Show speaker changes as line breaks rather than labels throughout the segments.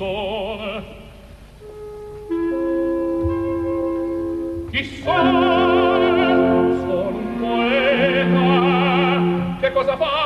pistone chi sono sono poeta che cosa fa?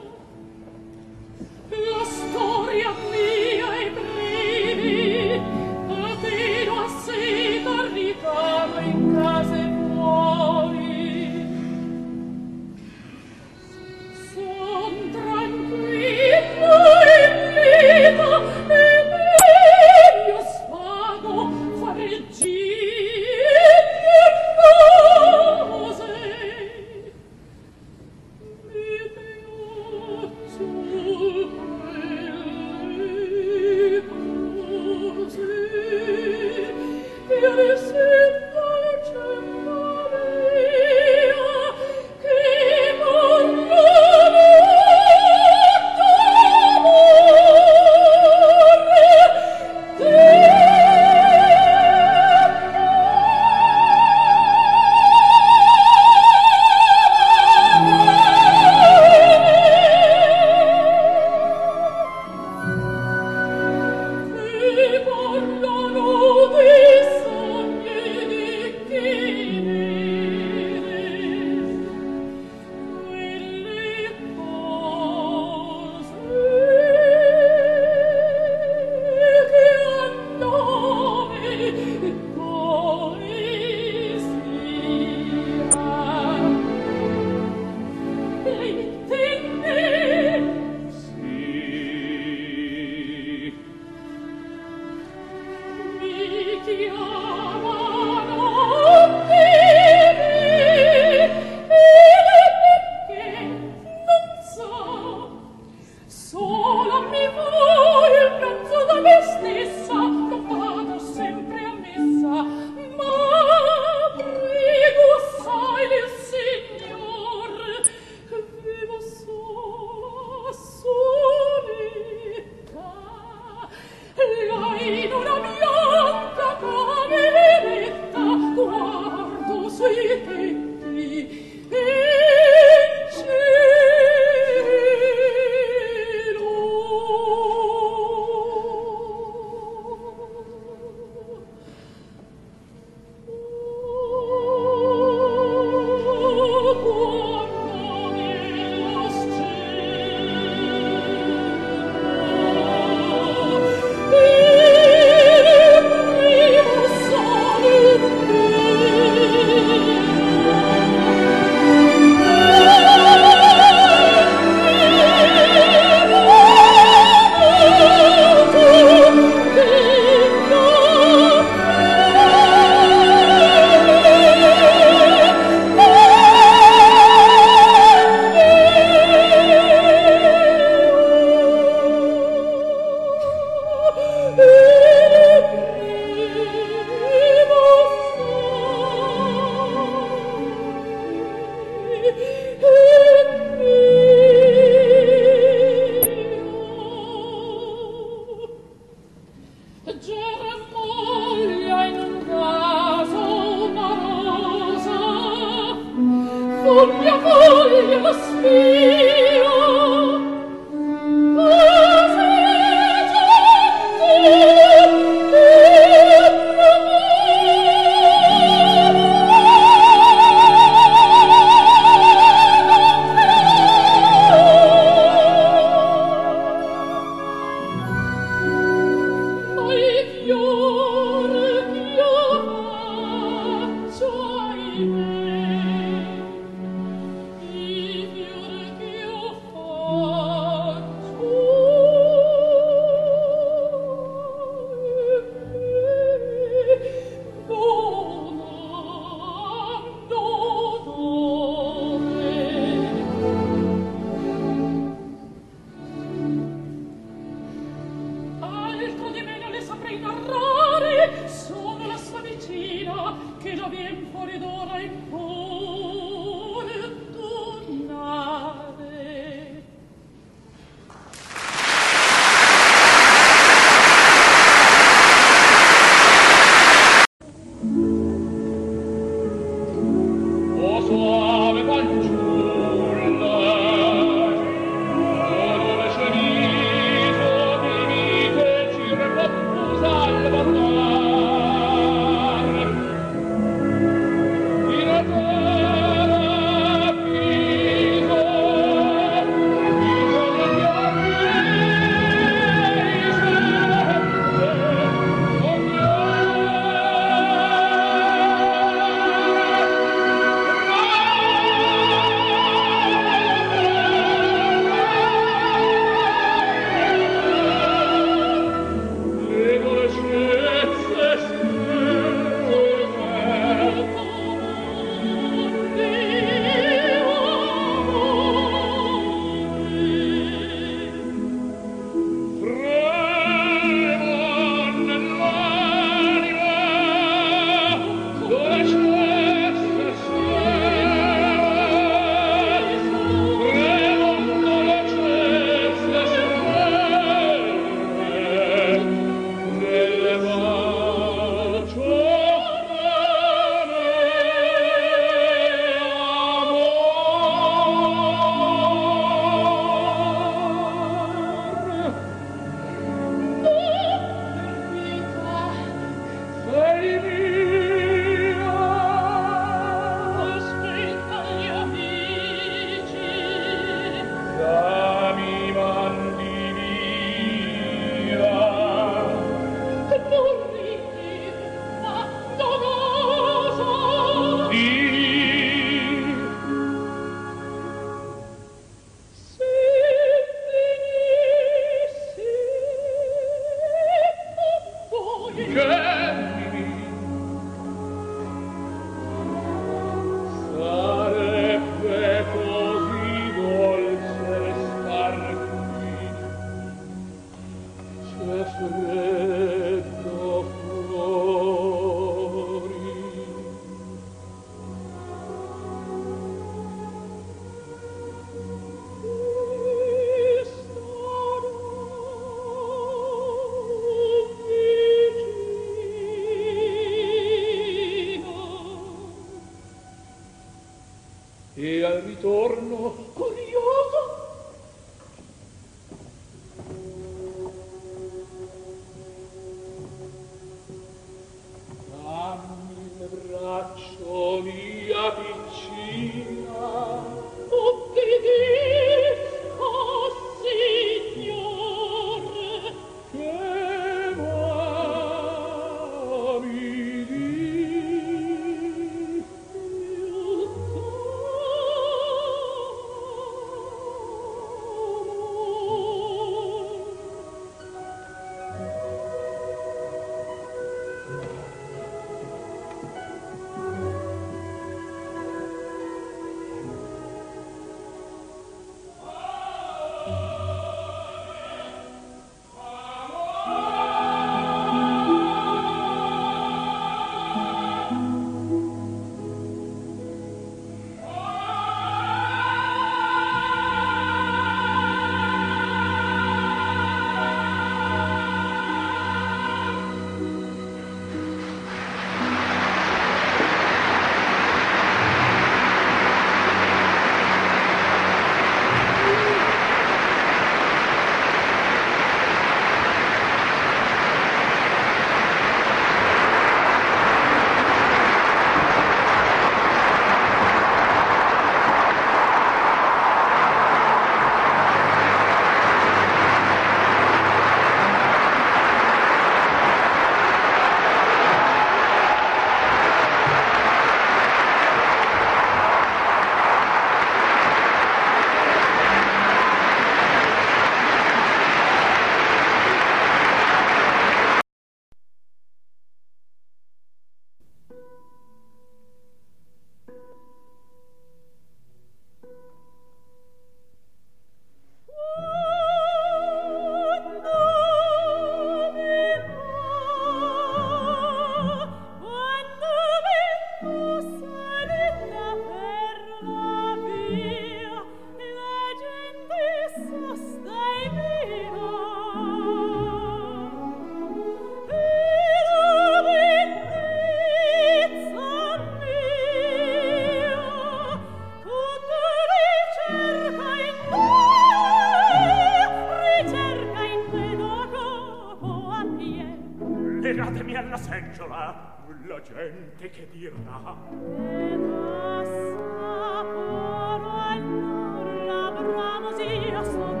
la gente che dirà e
passa ora allora la bramosia sotto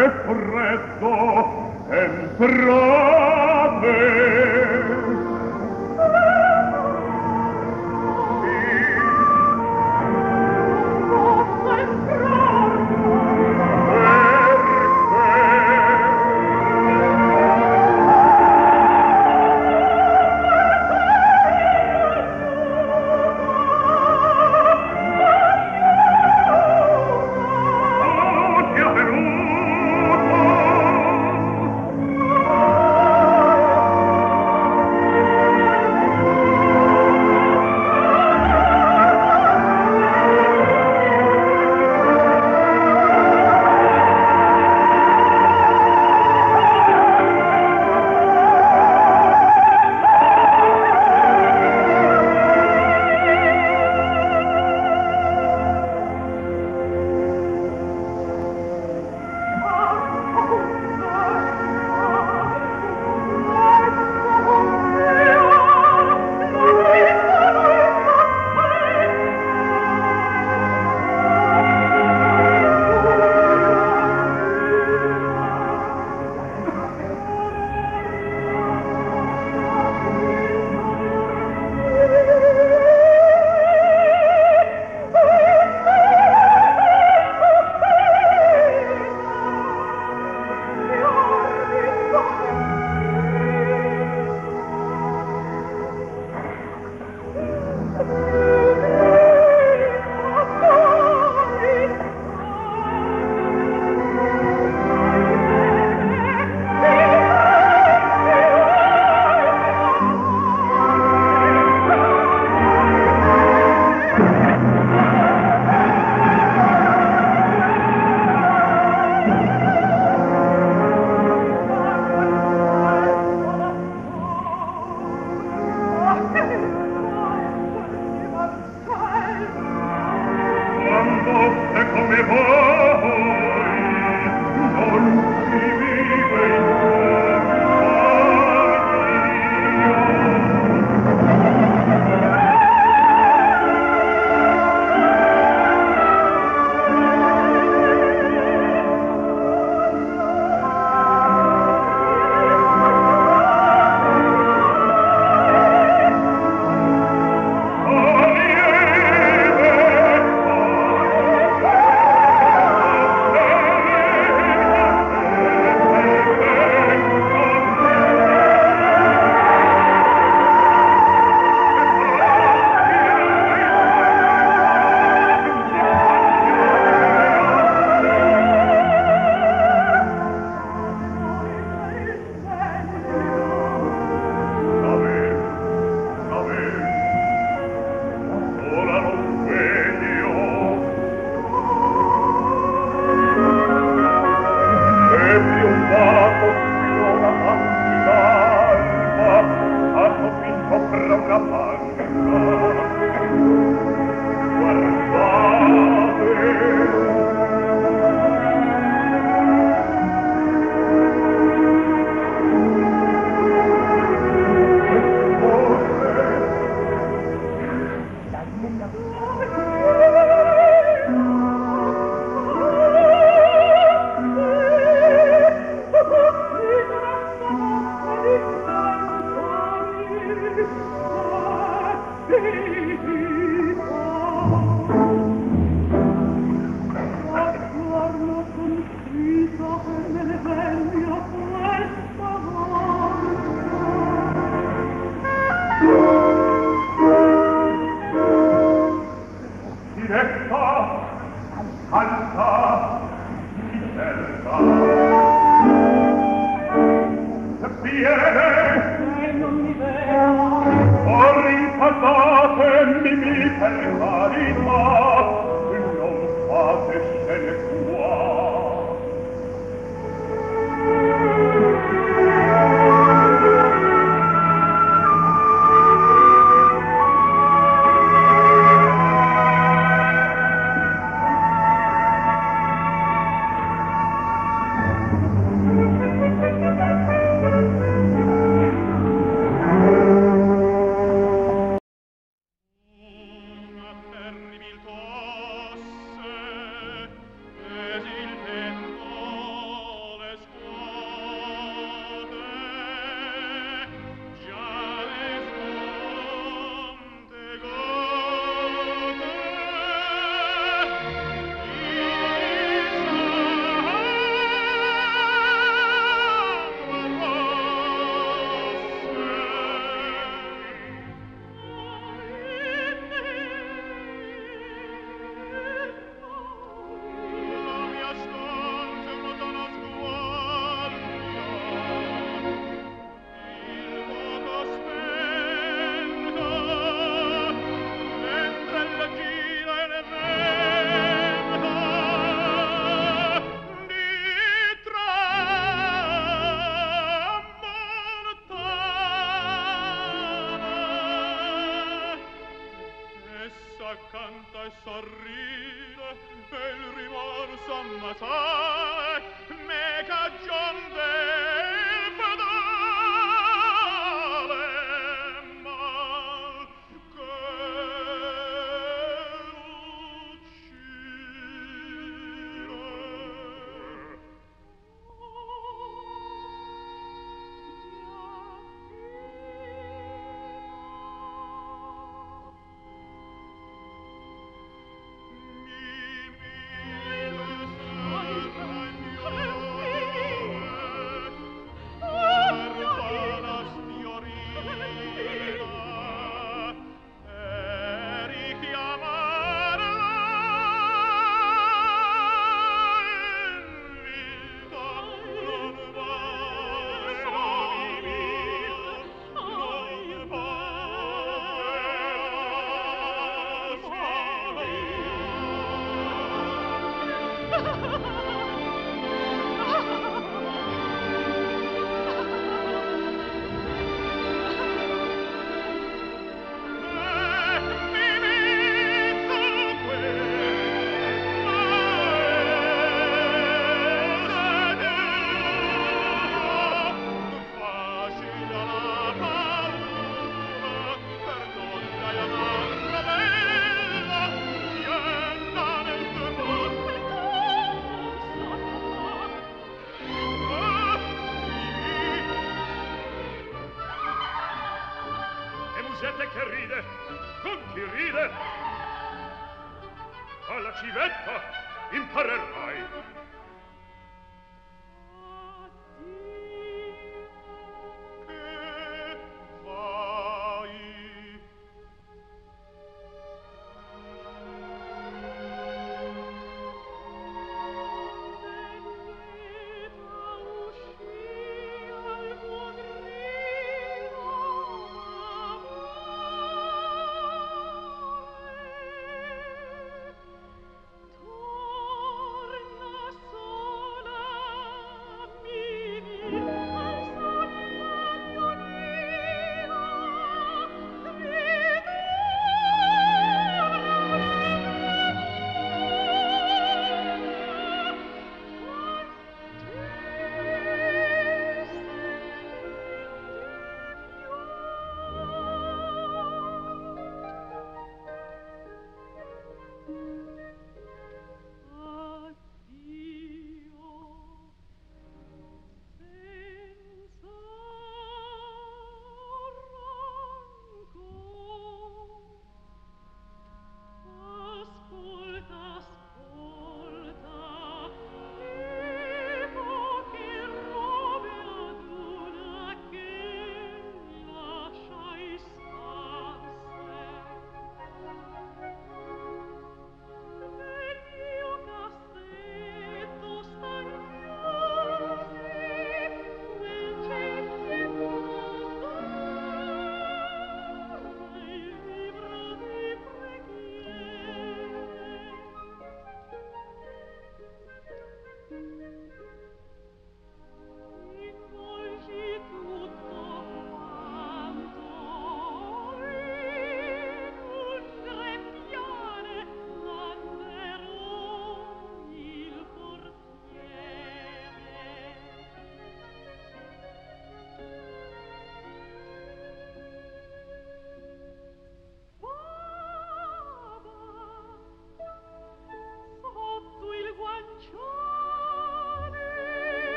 e freddo entra me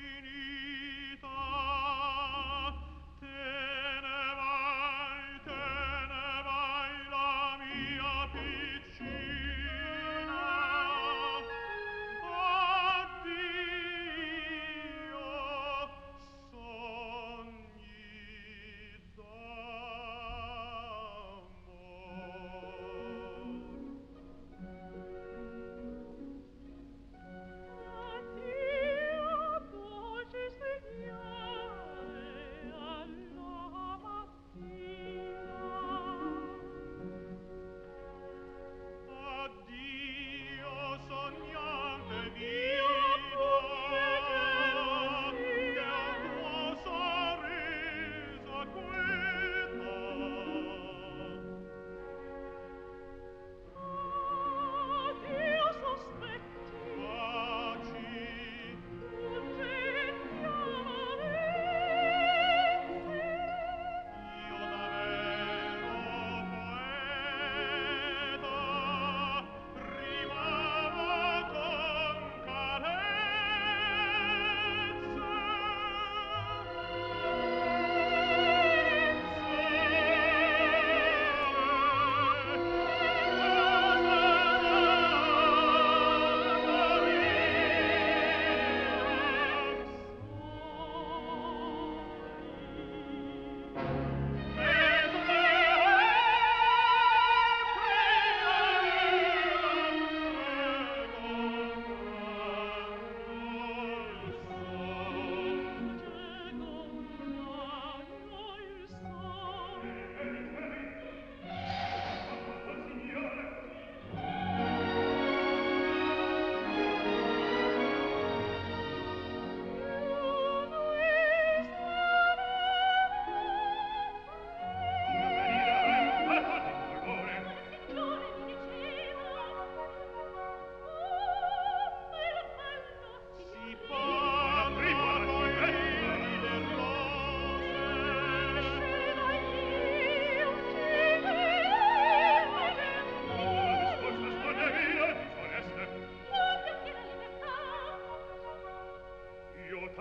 fini.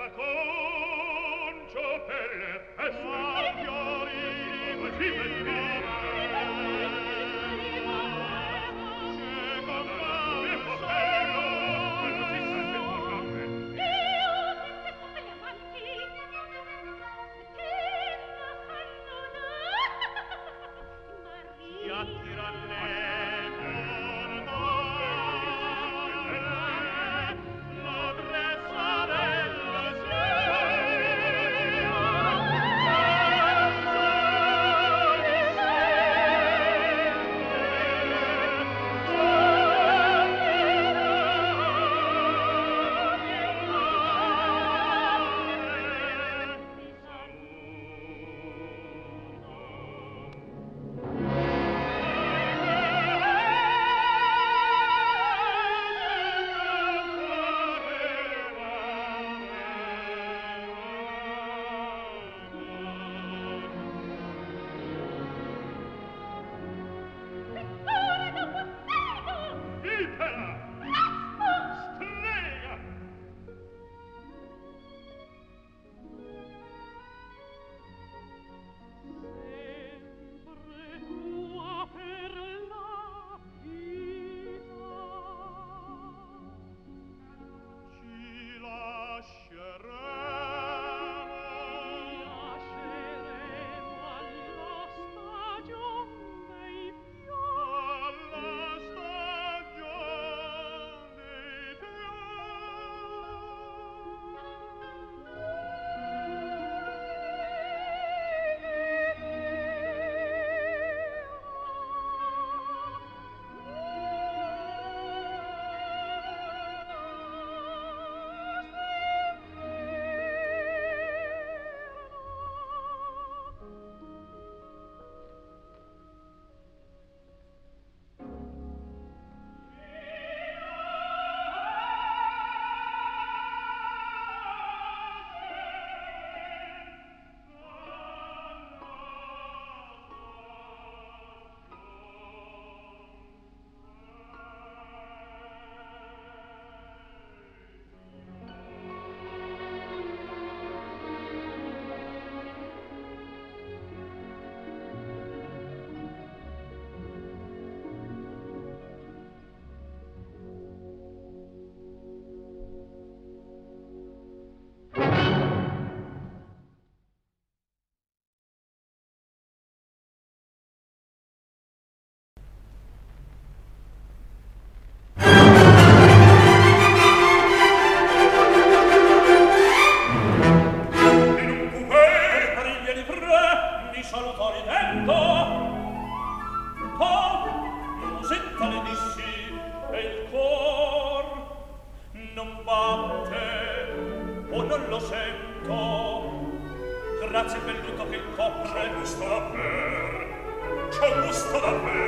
faconcio per le feste fiori, ma ci
the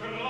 Gracias.